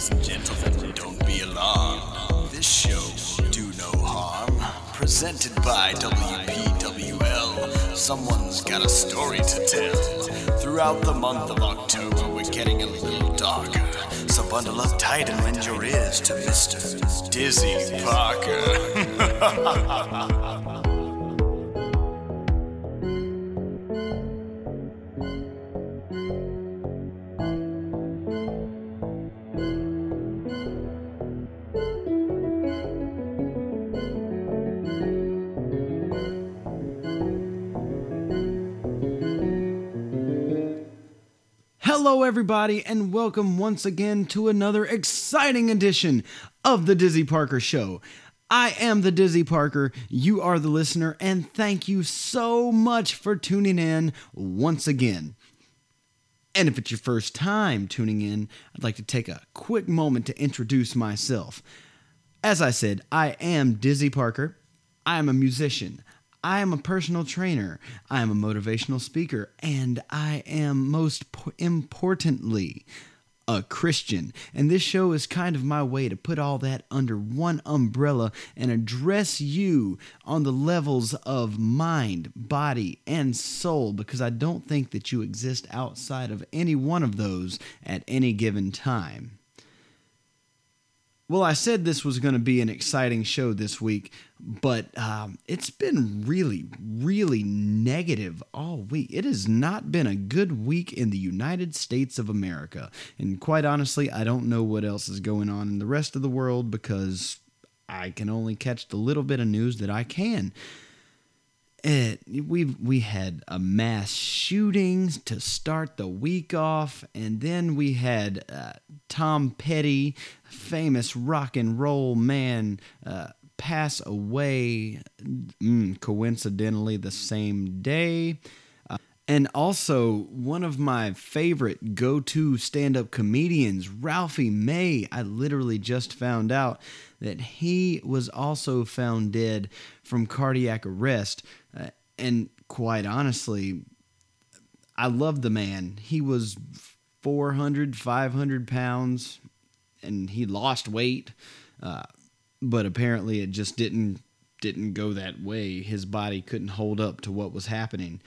Ladies and gentlemen, don't be alarmed. This show will do no harm. Presented by WPWL, someone's got a story to tell. Throughout the month of October, we're getting a little darker. So bundle up tight and lend your ears to Mr. Dizzy Parker. everybody, and welcome once again to another exciting edition of The Dizzy Parker Show. I am the Dizzy Parker, you are the listener, and thank you so much for tuning in once again. And if it's your first time tuning in, I'd like to take a quick moment to introduce myself. As I said, I am Dizzy Parker. I am a musician. I am a personal trainer. I am a motivational speaker. And I am most po- importantly a Christian. And this show is kind of my way to put all that under one umbrella and address you on the levels of mind, body, and soul because I don't think that you exist outside of any one of those at any given time. Well, I said this was going to be an exciting show this week, but um, it's been really, really negative all week. It has not been a good week in the United States of America. And quite honestly, I don't know what else is going on in the rest of the world because I can only catch the little bit of news that I can. It, we we had a mass shootings to start the week off, and then we had uh, Tom Petty, famous rock and roll man, uh, pass away, mm, coincidentally the same day. Uh, and also, one of my favorite go to stand up comedians, Ralphie May, I literally just found out that he was also found dead from cardiac arrest. Uh, and quite honestly, I love the man. He was 400, 500 pounds, and he lost weight. Uh, but apparently, it just didn't didn't go that way. His body couldn't hold up to what was happening.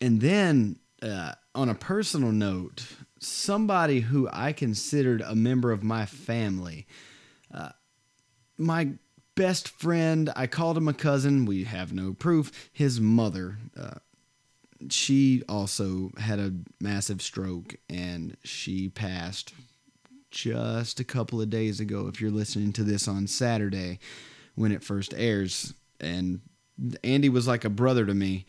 And then, uh, on a personal note, somebody who I considered a member of my family, uh, my best friend, I called him a cousin. We have no proof. His mother, uh, she also had a massive stroke and she passed just a couple of days ago. If you're listening to this on Saturday when it first airs, and Andy was like a brother to me.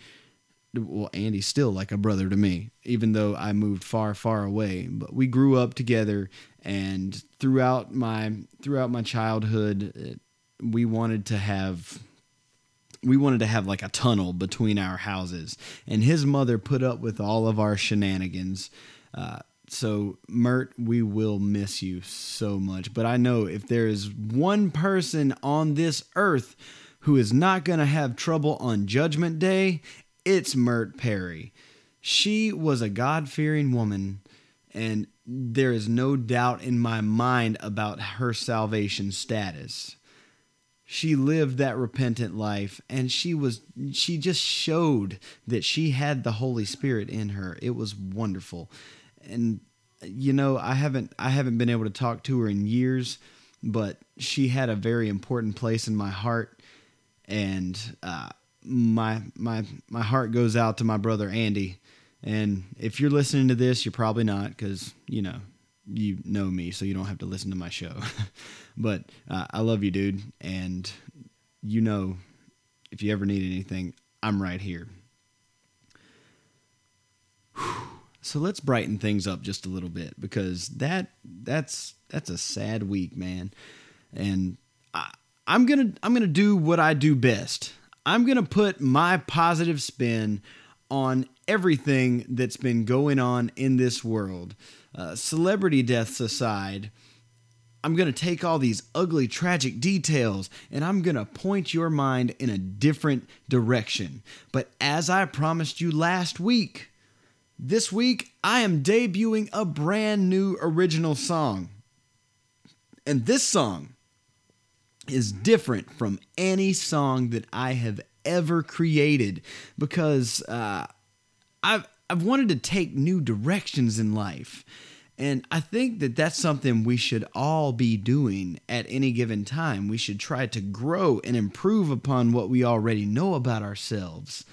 Well, Andy's still like a brother to me, even though I moved far, far away. But we grew up together, and throughout my throughout my childhood, we wanted to have we wanted to have like a tunnel between our houses and his mother put up with all of our shenanigans uh, so mert we will miss you so much. But i know if there is one person on this earth who is not going to have trouble on judgment day it's mert perry. She was a god-fearing woman and there is no doubt in my mind about her salvation status. She lived that repentant life and she was she just showed that she had the holy spirit in her. It was wonderful and you know i haven't i haven't been able to talk to her in years but she had a very important place in my heart and uh, my my my heart goes out to my brother andy and if you're listening to this you're probably not because you know you know me, so you don't have to listen to my show. but uh, I love you, dude. And you know, if you ever need anything, I'm right here. So let's brighten things up just a little bit because that that's that's a sad week, man. And I, I'm gonna I'm gonna do what I do best. I'm gonna put my positive spin on everything that's been going on in this world. Uh, celebrity deaths aside, I'm going to take all these ugly, tragic details and I'm going to point your mind in a different direction. But as I promised you last week, this week I am debuting a brand new original song. And this song is different from any song that I have ever created because uh, I've I've wanted to take new directions in life. And I think that that's something we should all be doing at any given time. We should try to grow and improve upon what we already know about ourselves.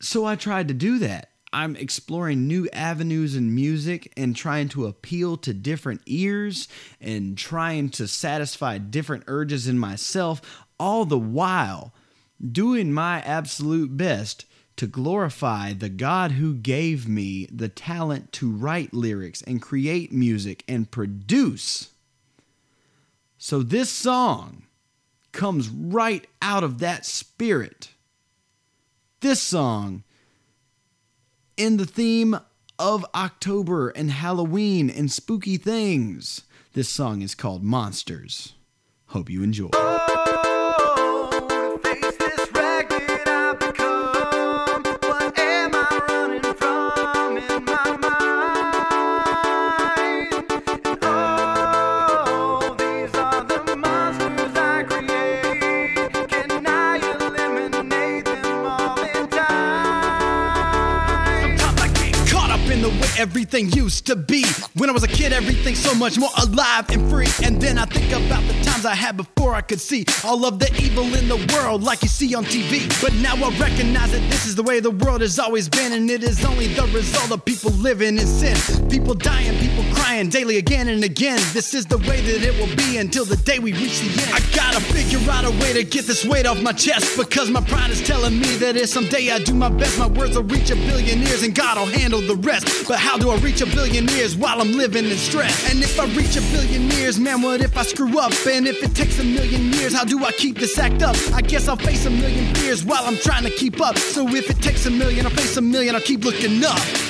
So I tried to do that. I'm exploring new avenues in music and trying to appeal to different ears and trying to satisfy different urges in myself, all the while doing my absolute best to glorify the God who gave me the talent to write lyrics and create music and produce. So this song comes right out of that spirit. This song, in the theme of October and Halloween and spooky things, this song is called Monsters. Hope you enjoy. Everything used to be. When I was a kid, everything so much more alive and free. And then I think about the times I had before I could see all of the evil in the world like you see on TV. But now I recognize that this is the way the world has always been, and it is only the result of people living in sin. People dying, people crying daily again and again. This is the way that it will be until the day we reach the end. I gotta figure out a way to get this weight off my chest because my pride is telling me that if someday I do my best, my words will reach a billion ears and God will handle the rest. But how do I reach a billion years while I'm living in stress? And if I reach a billion years, man, what if I screw up? And if it takes a million years, how do I keep this act up? I guess I'll face a million fears while I'm trying to keep up. So if it takes a million, I'll face a million, I'll keep looking up.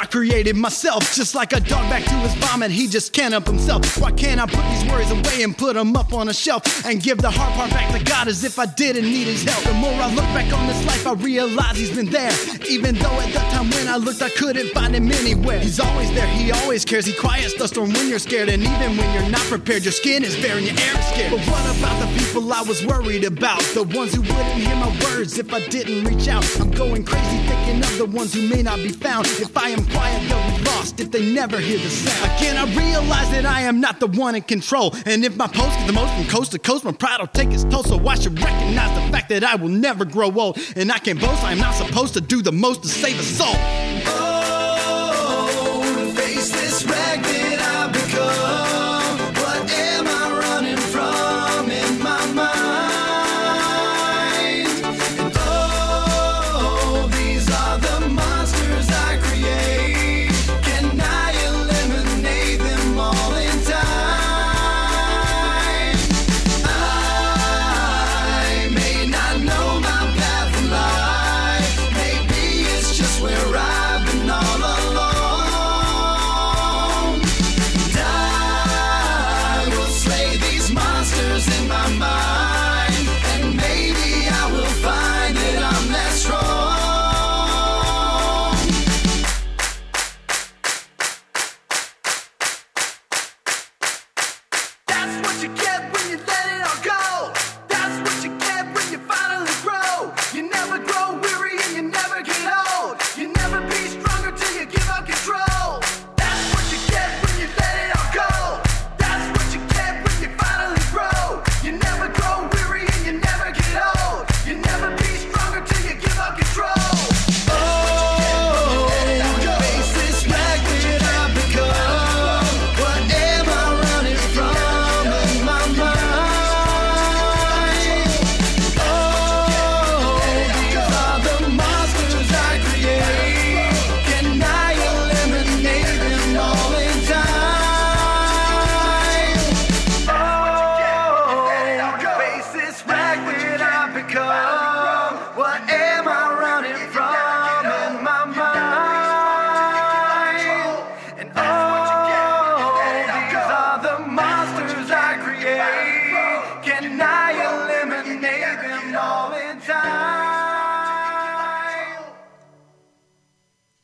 created myself. Just like a dog back to his vomit, he just can't help himself. Why can't I put these worries away and put them up on a shelf and give the hard part back to God as if I didn't need his help? The more I look back on this life, I realize he's been there. Even though at the time when I looked, I couldn't find him anywhere. He's always there, he always cares. He quiets the storm when you're scared, and even when you're not prepared, your skin is bare and your air is scared. But what about the people I was worried about? The ones who wouldn't hear my words if I didn't reach out. I'm going crazy thinking of the ones who may not be found. If I am quiet, they'll be lost if they never hear the sound. Again, I realize that I am not the one in control. And if my post gets the most from coast to coast, my pride will take its toll. So I should recognize the fact that I will never grow old. And I can boast I am not supposed to do the most to save a soul. Oh, face this wreck that I've become.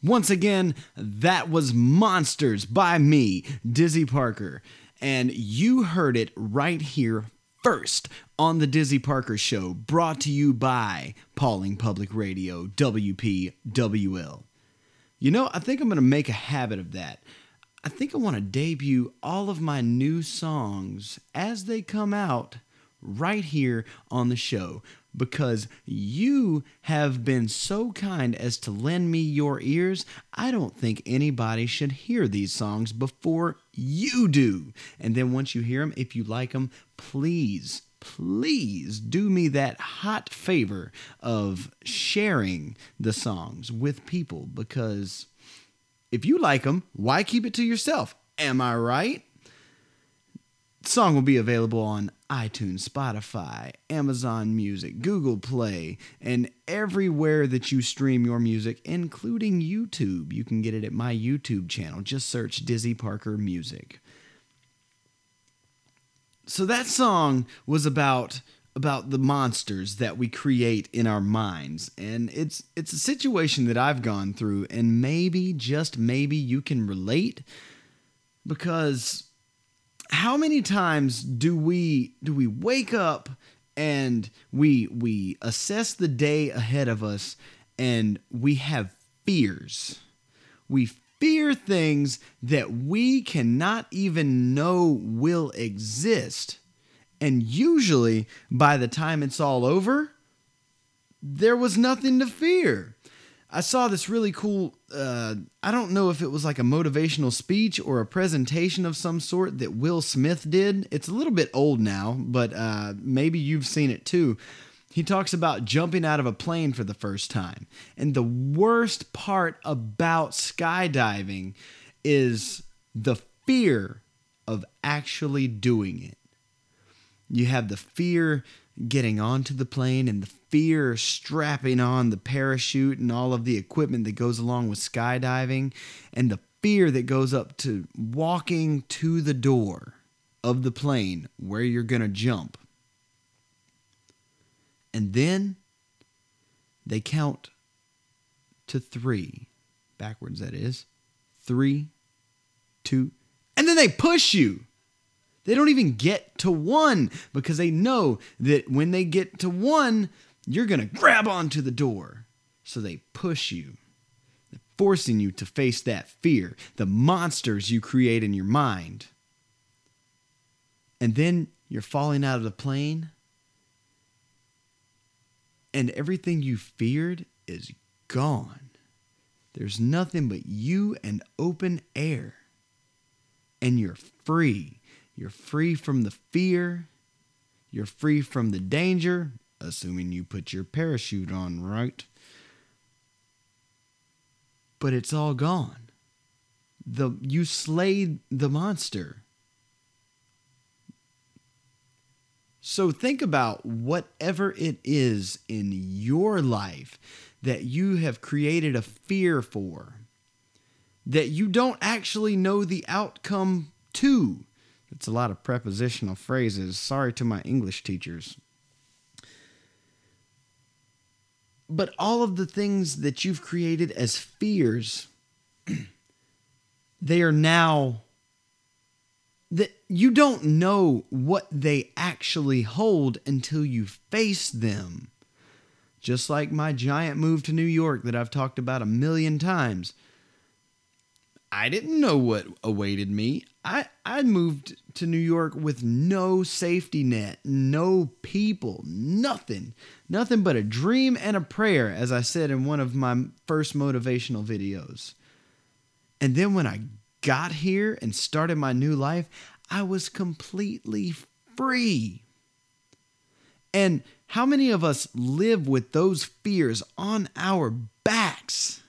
Once again, that was Monsters by me, Dizzy Parker. And you heard it right here first on the Dizzy Parker Show, brought to you by Pawling Public Radio, WPWL. You know, I think I'm going to make a habit of that. I think I want to debut all of my new songs as they come out right here on the show because you have been so kind as to lend me your ears. I don't think anybody should hear these songs before you do. And then once you hear them, if you like them, please, please do me that hot favor of sharing the songs with people because if you like them, why keep it to yourself? Am I right? Song will be available on iTunes, Spotify, Amazon Music, Google Play, and everywhere that you stream your music, including YouTube. You can get it at my YouTube channel. Just search Dizzy Parker Music. So that song was about about the monsters that we create in our minds and it's it's a situation that I've gone through and maybe just maybe you can relate because how many times do we do we wake up and we we assess the day ahead of us and we have fears we fear things that we cannot even know will exist and usually, by the time it's all over, there was nothing to fear. I saw this really cool, uh, I don't know if it was like a motivational speech or a presentation of some sort that Will Smith did. It's a little bit old now, but uh, maybe you've seen it too. He talks about jumping out of a plane for the first time. And the worst part about skydiving is the fear of actually doing it. You have the fear getting onto the plane and the fear strapping on the parachute and all of the equipment that goes along with skydiving and the fear that goes up to walking to the door of the plane where you're going to jump. And then they count to three, backwards, that is. Three, two, and then they push you. They don't even get to one because they know that when they get to one, you're going to grab onto the door. So they push you, forcing you to face that fear, the monsters you create in your mind. And then you're falling out of the plane, and everything you feared is gone. There's nothing but you and open air, and you're free you're free from the fear. You're free from the danger, assuming you put your parachute on right. But it's all gone. The you slayed the monster. So think about whatever it is in your life that you have created a fear for that you don't actually know the outcome to. It's a lot of prepositional phrases. Sorry to my English teachers. But all of the things that you've created as fears, they are now that you don't know what they actually hold until you face them. Just like my giant move to New York that I've talked about a million times. I didn't know what awaited me. I I moved to New York with no safety net, no people, nothing. Nothing but a dream and a prayer as I said in one of my first motivational videos. And then when I got here and started my new life, I was completely free. And how many of us live with those fears on our backs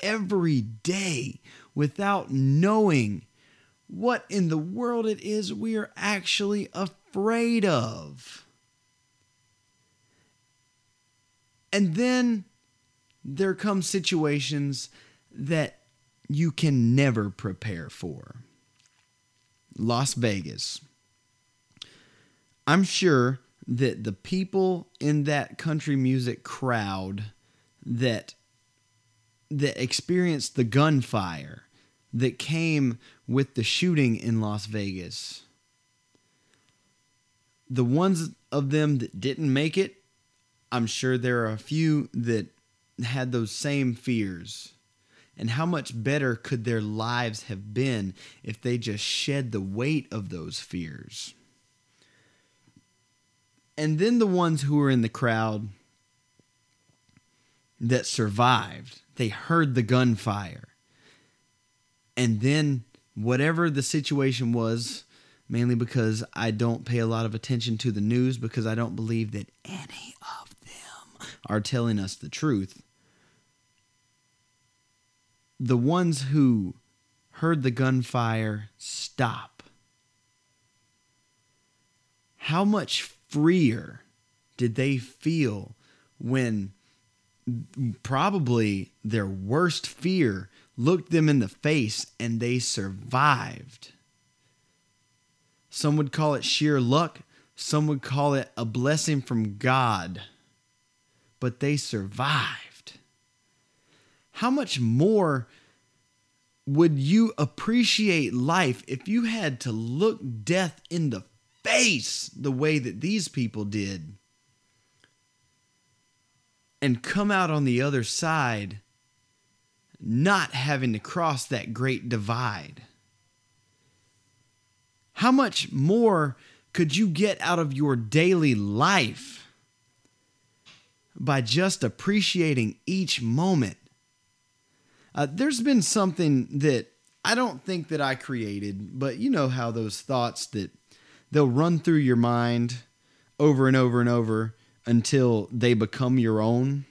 every day without knowing what in the world it is we are actually afraid of. And then there come situations that you can never prepare for. Las Vegas. I'm sure that the people in that country music crowd that that experienced the gunfire that came with the shooting in Las Vegas. The ones of them that didn't make it, I'm sure there are a few that had those same fears. And how much better could their lives have been if they just shed the weight of those fears? And then the ones who were in the crowd that survived, they heard the gunfire. And then, whatever the situation was, mainly because I don't pay a lot of attention to the news because I don't believe that any of them are telling us the truth. The ones who heard the gunfire stop. How much freer did they feel when probably their worst fear looked them in the face and they survived? Some would call it sheer luck, some would call it a blessing from God, but they survived. How much more would you appreciate life if you had to look death in the face the way that these people did and come out on the other side not having to cross that great divide? How much more could you get out of your daily life by just appreciating each moment? Uh, there's been something that I don't think that I created, but you know how those thoughts that they'll run through your mind over and over and over until they become your own.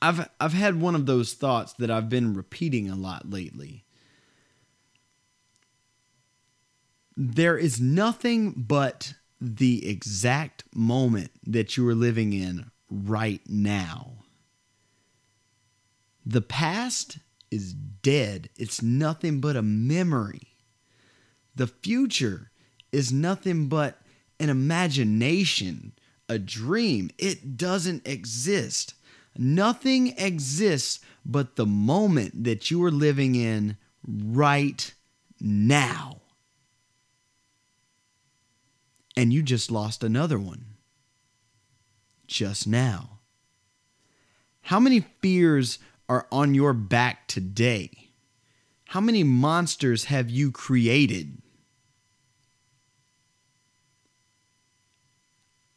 I've I've had one of those thoughts that I've been repeating a lot lately. There is nothing but the exact moment that you are living in right now. The past is dead. It's nothing but a memory. The future is nothing but an imagination, a dream. It doesn't exist. Nothing exists but the moment that you are living in right now. And you just lost another one just now. How many fears are on your back today? How many monsters have you created?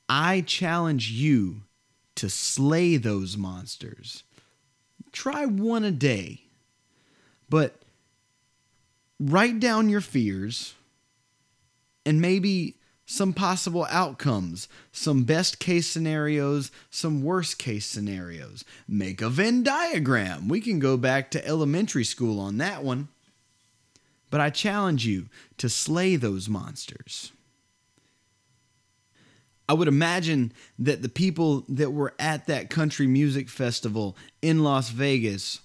I challenge you to slay those monsters. Try one a day, but write down your fears and maybe some possible outcomes, some best case scenarios, some worst case scenarios. Make a Venn diagram. We can go back to elementary school on that one. But I challenge you to slay those monsters. I would imagine that the people that were at that country music festival in Las Vegas,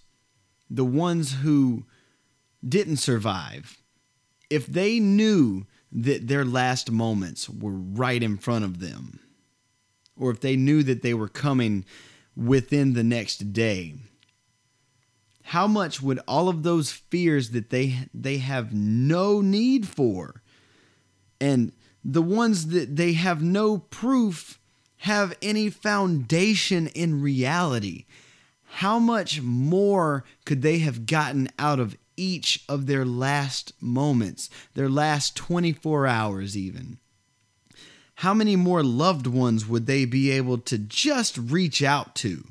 the ones who didn't survive, if they knew that their last moments were right in front of them, or if they knew that they were coming within the next day, how much would all of those fears that they they have no need for and the ones that they have no proof have any foundation in reality. How much more could they have gotten out of each of their last moments, their last 24 hours, even? How many more loved ones would they be able to just reach out to?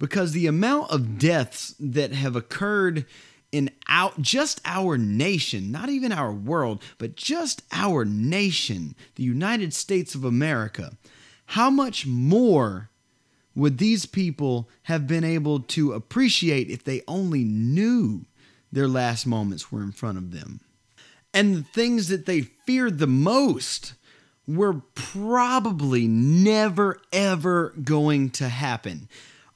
Because the amount of deaths that have occurred in out just our nation, not even our world, but just our nation, the United States of America, how much more would these people have been able to appreciate if they only knew their last moments were in front of them? And the things that they feared the most were probably never, ever going to happen.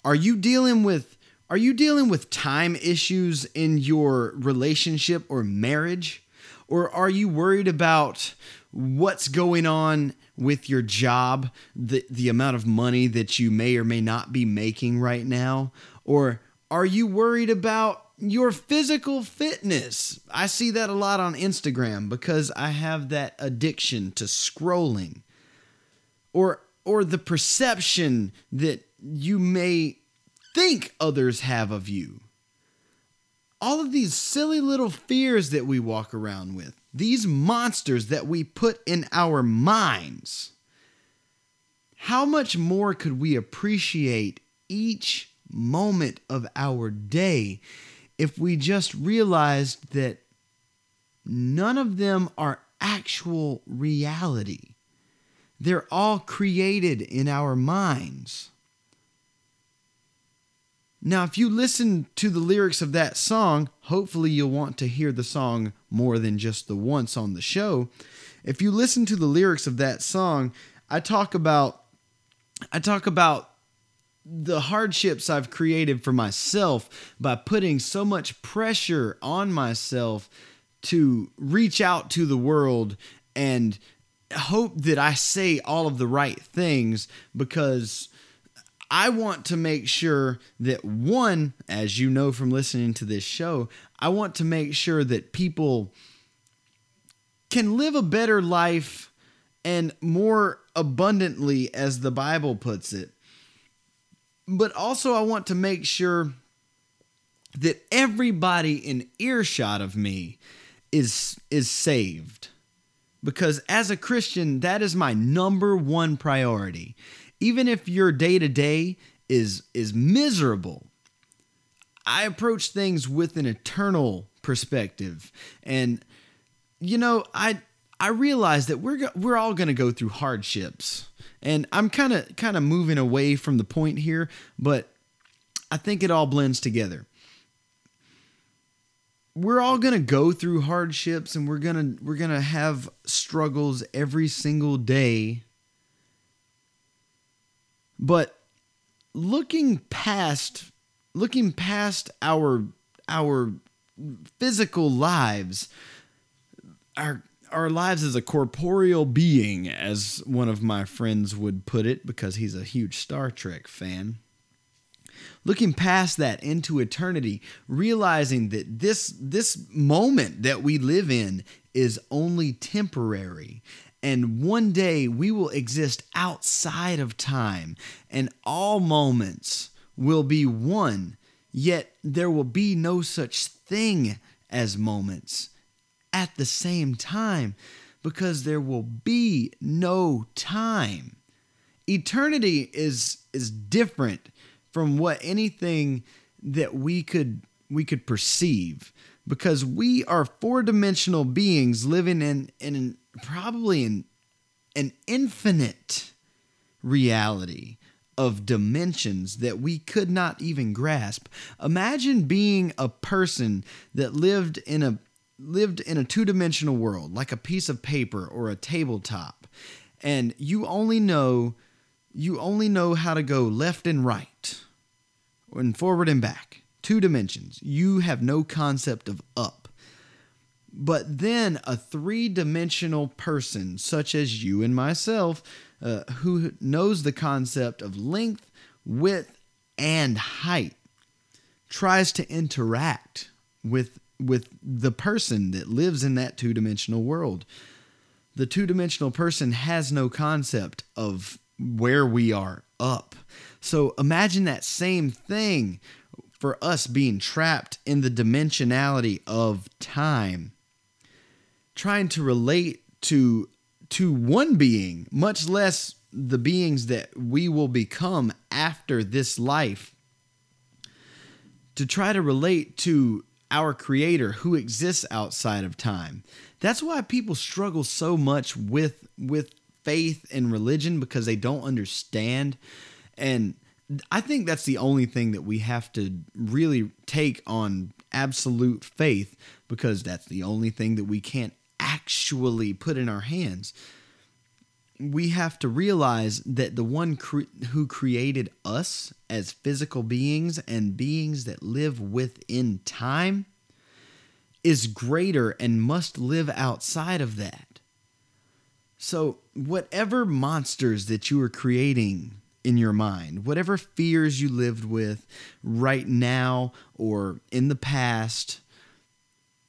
Are you dealing with are you dealing with time issues in your relationship or marriage? Or are you worried about what's going on with your job, the, the amount of money that you may or may not be making right now? Or Are you worried about your physical fitness? I see that a lot on Instagram because I have that addiction to scrolling. Or or the perception that you may think others have of you. All of these silly little fears that we walk around with, these monsters that we put in our minds. How much more could we appreciate each moment of our day if we just realized that none of them are actual reality? They're all created in our minds. Now, if you listen to the lyrics of that song, hopefully you'll want to hear the song more than just the once on the show. If you listen to the lyrics of that song, I talk about I talk about the hardships I've created for myself by putting so much pressure on myself to reach out to the world and hope that I say all of the right things because I want to make sure that one, as you know from listening to this show, I want to make sure that people can live a better life and more abundantly, as the Bible puts it. But also, I want to make sure that everybody in earshot of me is is saved because as a christian that is my number one priority even if your day to day is is miserable i approach things with an eternal perspective. And you know i i realize that we're we're all going to go through hardships. And i'm kind of kind of moving away from the point here but i think it all blends together. We're all going to go through hardships and we're going to we're going to have struggles every single day but looking past looking past our our physical lives our our lives as a corporeal being as one of my friends would put it because he's a huge Star Trek fan looking past that into eternity realizing that this this moment that we live in is only temporary and one day we will exist outside of time, and all moments will be one, yet there will be no such thing as moments at the same time because there will be no time. Eternity is is different from what anything that we could we could perceive because we are four-dimensional beings living in in probably an, an infinite reality of dimensions that we could not even grasp. Imagine being a person that lived in a lived in a two-dimensional world, like a piece of paper or a tabletop, and you only know you only know how to go left and right and forward and back. Two dimensions. You have no concept of up. But then a three dimensional person, such as you and myself, uh, who knows the concept of length, width, and height, tries to interact with, with the person that lives in that two dimensional world. The two dimensional person has no concept of where we are up. So imagine that same thing for us being trapped in the dimensionality of time trying to relate to to one being, much less the beings that we will become after this life. To try to relate to our creator who exists outside of time. That's why people struggle so much with with faith and religion because they don't understand and I think that's the only thing that we have to really take on absolute faith because that's the only thing that we can't actually put in our hands. We have to realize that the one cre- who created us as physical beings and beings that live within time is greater and must live outside of that. So, whatever monsters that you are creating in your mind, whatever fears you lived with right now or in the past,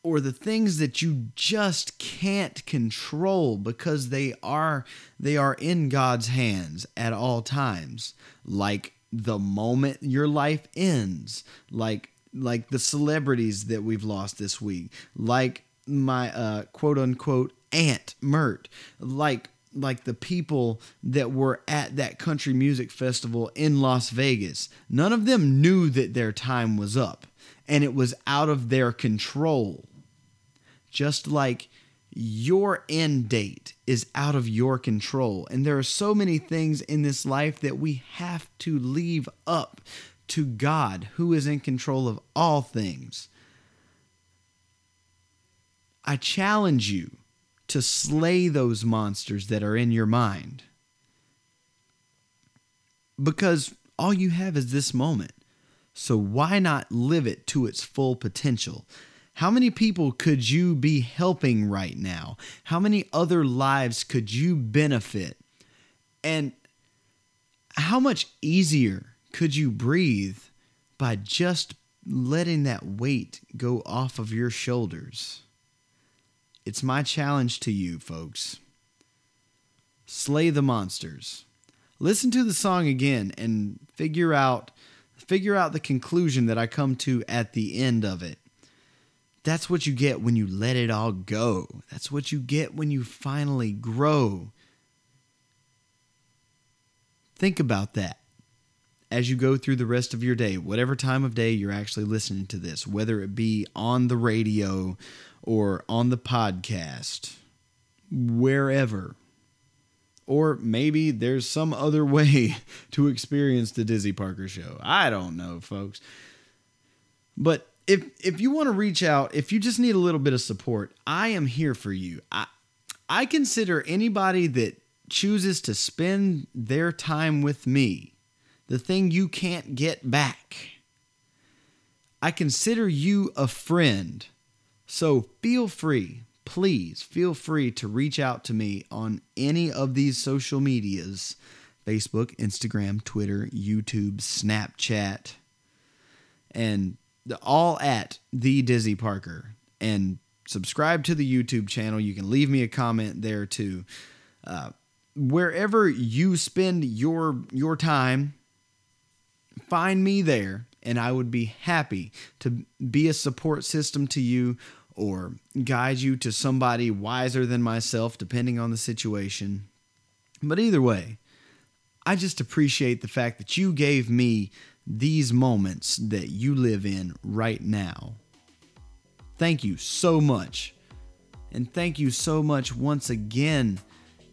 or the things that you just can't control because they are they are in God's hands at all times. Like the moment your life ends like like the celebrities that we've lost this week like my uh, quote unquote aunt Mert like like the people that were at that country music festival in Las Vegas. None of them knew that their time was up and it was out of their control just like your end date is out of your control. And there are so many things in this life that we have to leave up to God, who is in control of all things. I challenge you to slay those monsters that are in your mind. Because all you have is this moment. So why not live it to its full potential? How many people could you be helping right now? How many other lives could you benefit? And how much easier could you breathe by just letting that weight go off of your shoulders? It's my challenge to you, folks. Slay the monsters. Listen to the song again and figure out figure out the conclusion that I come to at the end of it. That's what you get when you let it all go. That's what you get when you finally grow. Think about that as you go through the rest of your day, whatever time of day you're actually listening to this, whether it be on the radio or on the podcast, wherever. Or maybe there's some other way to experience the Dizzy Parker show. I don't know, folks. But if if you want to reach out, if you just need a little bit of support, I am here for you. I I consider anybody that chooses to spend their time with me the thing you can't get back. I consider you a friend. So feel free, please feel free to reach out to me on any of these social medias Facebook, Instagram, Twitter, YouTube, Snapchat, and all at the Dizzy Parker. And subscribe to the YouTube channel. You can leave me a comment there too. Uh, wherever you spend your your time, find me there, and I would be happy to be a support system to you or guide you to somebody wiser than myself, depending on the situation. But either way, I just appreciate the fact that you gave me these moments that you live in right now. Thank you so much. And thank you so much once again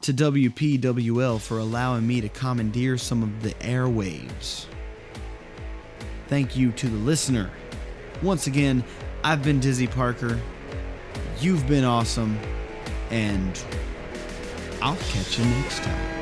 to WPWL for allowing me to commandeer some of the airwaves. Thank you to the listener. Once again, I've been Dizzy Parker. You've been awesome. And I'll catch you next time.